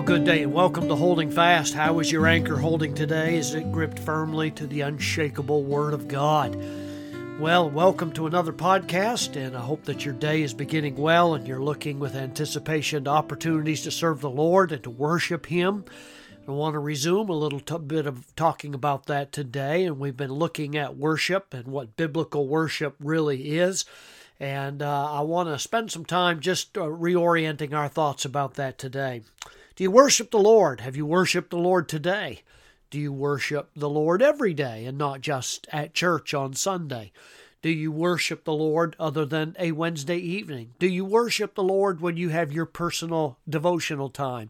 Well, good day and welcome to Holding Fast. How is your anchor holding today? Is it gripped firmly to the unshakable Word of God? Well, welcome to another podcast, and I hope that your day is beginning well and you're looking with anticipation to opportunities to serve the Lord and to worship Him. I want to resume a little t- bit of talking about that today, and we've been looking at worship and what biblical worship really is. And uh, I want to spend some time just uh, reorienting our thoughts about that today. Do you worship the Lord? Have you worshiped the Lord today? Do you worship the Lord every day and not just at church on Sunday? Do you worship the Lord other than a Wednesday evening? Do you worship the Lord when you have your personal devotional time?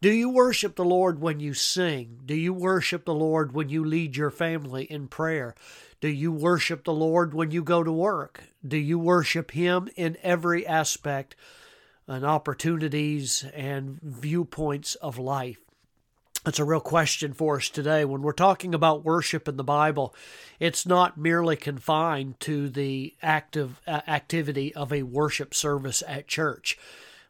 Do you worship the Lord when you sing? Do you worship the Lord when you lead your family in prayer? Do you worship the Lord when you go to work? Do you worship Him in every aspect and opportunities and viewpoints of life? That's a real question for us today. When we're talking about worship in the Bible, it's not merely confined to the active uh, activity of a worship service at church.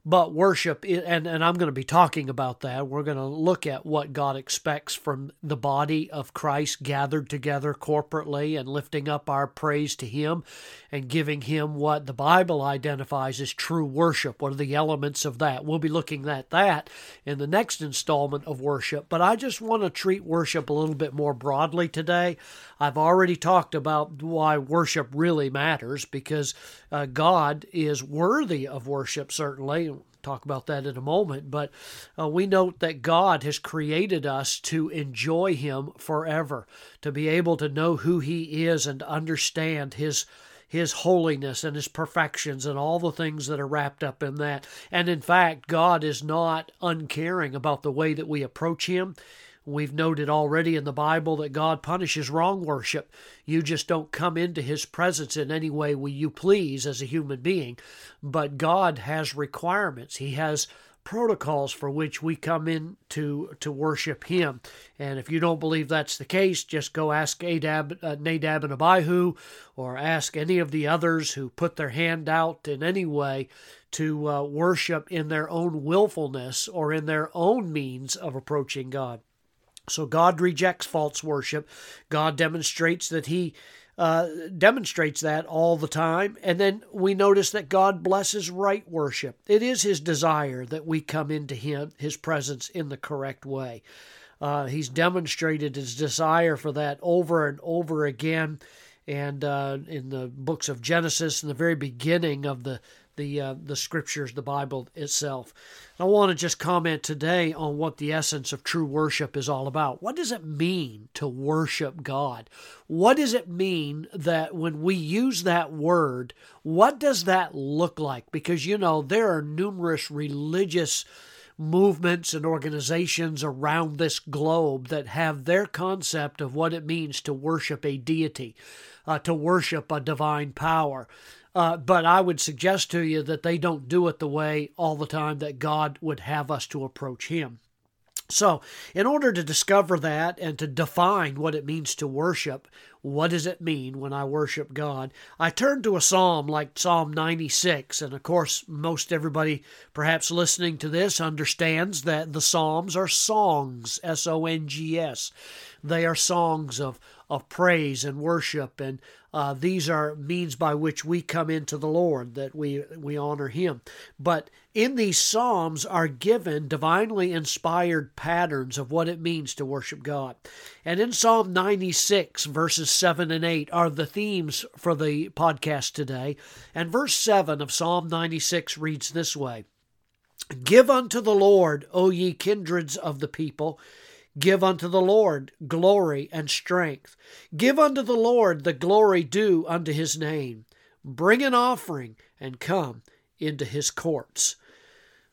But worship, and, and I'm going to be talking about that. We're going to look at what God expects from the body of Christ gathered together corporately and lifting up our praise to Him and giving Him what the Bible identifies as true worship. What are the elements of that? We'll be looking at that in the next installment of worship. But I just want to treat worship a little bit more broadly today. I've already talked about why worship really matters because uh, God is worthy of worship, certainly talk about that in a moment. But uh, we note that God has created us to enjoy Him forever, to be able to know who He is and understand His. His holiness and His perfections and all the things that are wrapped up in that. And in fact, God is not uncaring about the way that we approach Him. We've noted already in the Bible that God punishes wrong worship. You just don't come into His presence in any way you please as a human being. But God has requirements. He has protocols for which we come in to, to worship Him. And if you don't believe that's the case, just go ask Adab, uh, Nadab and Abihu or ask any of the others who put their hand out in any way to uh, worship in their own willfulness or in their own means of approaching God. So God rejects false worship. God demonstrates that He uh, demonstrates that all the time. And then we notice that God blesses right worship. It is His desire that we come into Him, His presence in the correct way. Uh, he's demonstrated His desire for that over and over again. And uh, in the books of Genesis, in the very beginning of the the uh, the scriptures, the Bible itself. I want to just comment today on what the essence of true worship is all about. What does it mean to worship God? What does it mean that when we use that word, what does that look like? Because you know there are numerous religious movements and organizations around this globe that have their concept of what it means to worship a deity, uh, to worship a divine power. Uh, but I would suggest to you that they don't do it the way all the time that God would have us to approach Him. So, in order to discover that and to define what it means to worship, what does it mean when I worship God? I turn to a psalm like Psalm 96. And of course, most everybody perhaps listening to this understands that the Psalms are songs, S O N G S. They are songs of, of praise and worship, and uh, these are means by which we come into the Lord, that we, we honor Him. But in these Psalms are given divinely inspired patterns of what it means to worship God. And in Psalm 96, verses 7 and 8 are the themes for the podcast today. And verse 7 of Psalm 96 reads this way Give unto the Lord, O ye kindreds of the people, Give unto the Lord glory and strength. Give unto the Lord the glory due unto his name. Bring an offering and come into his courts.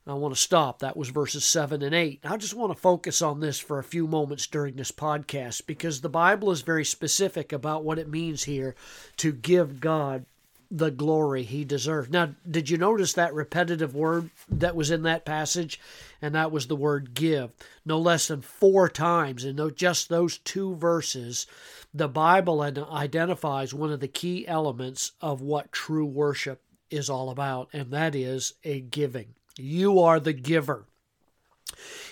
I want to stop. That was verses 7 and 8. I just want to focus on this for a few moments during this podcast because the Bible is very specific about what it means here to give God the glory he deserves. Now, did you notice that repetitive word that was in that passage? And that was the word give. No less than four times in just those two verses, the Bible identifies one of the key elements of what true worship is all about, and that is a giving. You are the giver.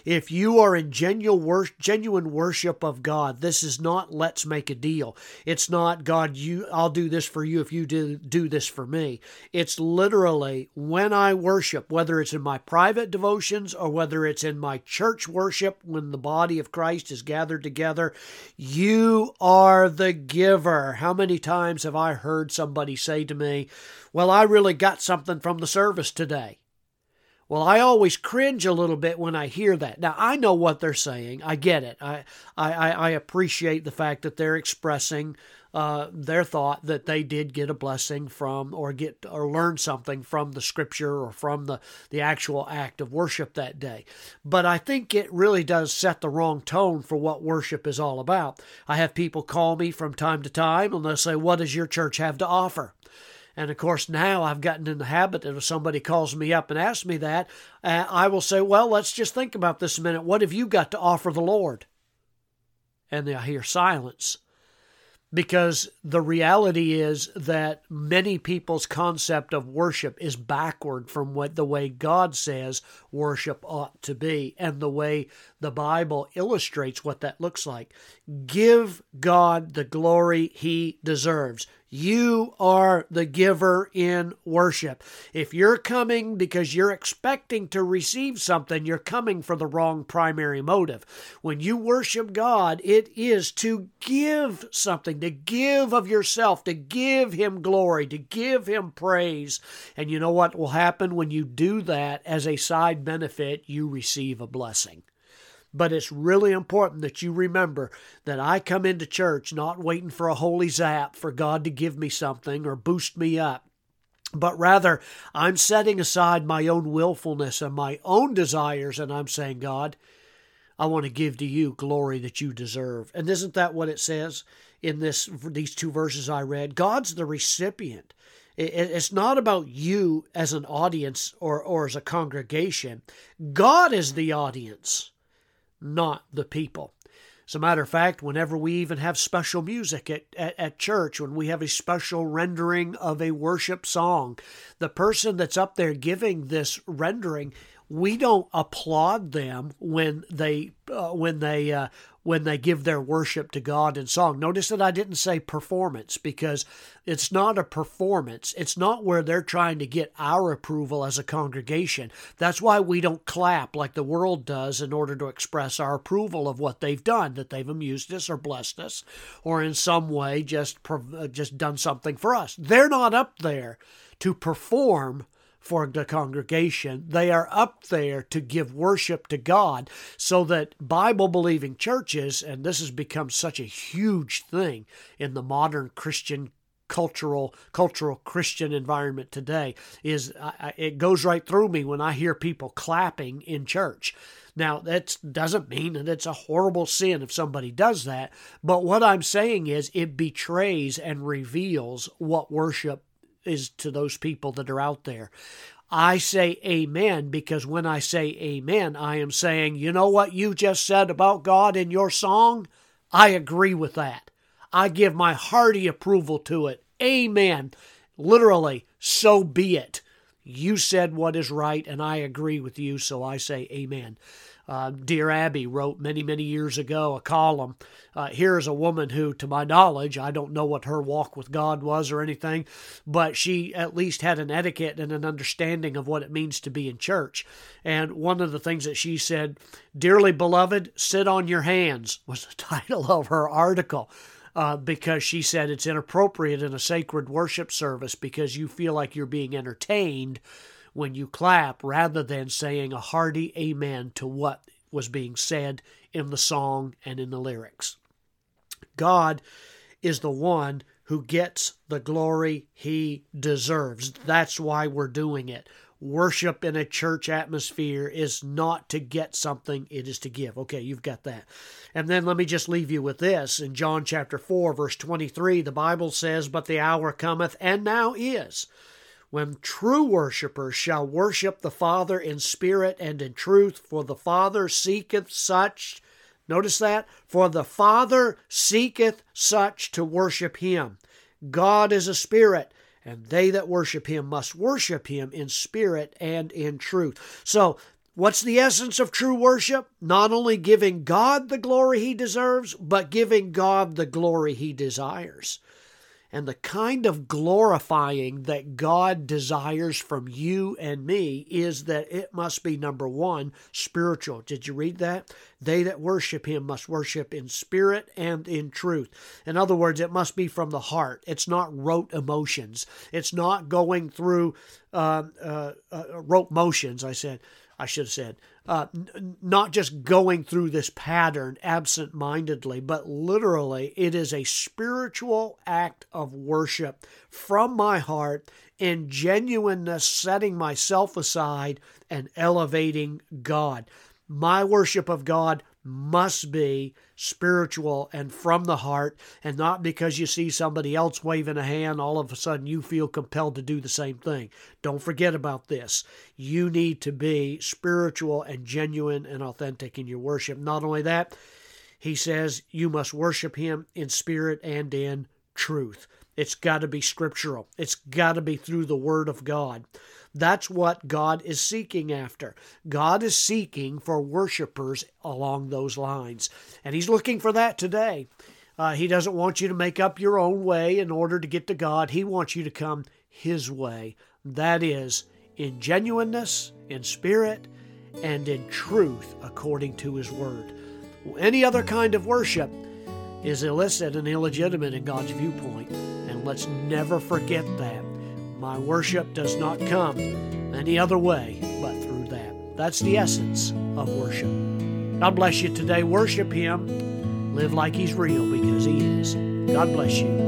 If you are in genuine worship of God, this is not let's make a deal. It's not God, you I'll do this for you if you do do this for me. It's literally when I worship, whether it's in my private devotions or whether it's in my church worship when the body of Christ is gathered together, you are the giver. How many times have I heard somebody say to me, "Well, I really got something from the service today." Well, I always cringe a little bit when I hear that. Now, I know what they're saying. I get it. I, I, I appreciate the fact that they're expressing uh, their thought that they did get a blessing from or get or learn something from the scripture or from the, the actual act of worship that day. But I think it really does set the wrong tone for what worship is all about. I have people call me from time to time and they'll say, What does your church have to offer? And of course, now I've gotten in the habit that if somebody calls me up and asks me that, uh, I will say, Well, let's just think about this a minute. What have you got to offer the Lord? And I hear silence because the reality is that many people's concept of worship is backward from what the way God says worship ought to be and the way the Bible illustrates what that looks like. Give God the glory he deserves. You are the giver in worship. If you're coming because you're expecting to receive something, you're coming for the wrong primary motive. When you worship God, it is to give something, to give of yourself, to give Him glory, to give Him praise. And you know what will happen when you do that as a side benefit? You receive a blessing. But it's really important that you remember that I come into church not waiting for a holy zap for God to give me something or boost me up. But rather, I'm setting aside my own willfulness and my own desires, and I'm saying, God, I want to give to you glory that you deserve. And isn't that what it says in this these two verses I read? God's the recipient. It's not about you as an audience or, or as a congregation. God is the audience not the people. As a matter of fact, whenever we even have special music at, at, at, church, when we have a special rendering of a worship song, the person that's up there giving this rendering we don't applaud them when they uh, when they uh, when they give their worship to God in song. Notice that I didn't say performance because it's not a performance. It's not where they're trying to get our approval as a congregation. That's why we don't clap like the world does in order to express our approval of what they've done, that they've amused us or blessed us, or in some way just uh, just done something for us. They're not up there to perform for the congregation. They are up there to give worship to God so that Bible believing churches, and this has become such a huge thing in the modern Christian cultural cultural Christian environment today is it goes right through me when I hear people clapping in church. Now that doesn't mean that it's a horrible sin if somebody does that, but what I'm saying is it betrays and reveals what worship is to those people that are out there. I say amen because when I say amen, I am saying, you know what you just said about God in your song? I agree with that. I give my hearty approval to it. Amen. Literally, so be it. You said what is right, and I agree with you, so I say amen. Uh, Dear Abby wrote many, many years ago a column. Uh, here is a woman who, to my knowledge, I don't know what her walk with God was or anything, but she at least had an etiquette and an understanding of what it means to be in church. And one of the things that she said, Dearly beloved, sit on your hands, was the title of her article. Uh, because she said it's inappropriate in a sacred worship service because you feel like you're being entertained when you clap rather than saying a hearty amen to what was being said in the song and in the lyrics. God is the one who gets the glory he deserves. That's why we're doing it. Worship in a church atmosphere is not to get something, it is to give. Okay, you've got that. And then let me just leave you with this. In John chapter 4, verse 23, the Bible says, But the hour cometh, and now is when true worshippers shall worship the Father in spirit and in truth, for the Father seeketh such. Notice that? For the Father seeketh such to worship him. God is a spirit, and they that worship him must worship him in spirit and in truth. So, What's the essence of true worship? Not only giving God the glory he deserves, but giving God the glory he desires. And the kind of glorifying that God desires from you and me is that it must be number one, spiritual. Did you read that? They that worship him must worship in spirit and in truth. In other words, it must be from the heart. It's not rote emotions. It's not going through uh, uh, uh, rote motions, I said. I should have said, uh, n- not just going through this pattern absent mindedly, but literally it is a spiritual act of worship from my heart in genuineness, setting myself aside and elevating God. My worship of God must be spiritual and from the heart, and not because you see somebody else waving a hand, all of a sudden you feel compelled to do the same thing. Don't forget about this. You need to be spiritual and genuine and authentic in your worship. Not only that, he says you must worship him in spirit and in truth. It's got to be scriptural. It's got to be through the Word of God. That's what God is seeking after. God is seeking for worshipers along those lines. And He's looking for that today. Uh, he doesn't want you to make up your own way in order to get to God. He wants you to come His way. That is, in genuineness, in spirit, and in truth according to His Word. Any other kind of worship is illicit and illegitimate in God's viewpoint. And let's never forget that. My worship does not come any other way but through that. That's the essence of worship. God bless you today. Worship Him. Live like He's real because He is. God bless you.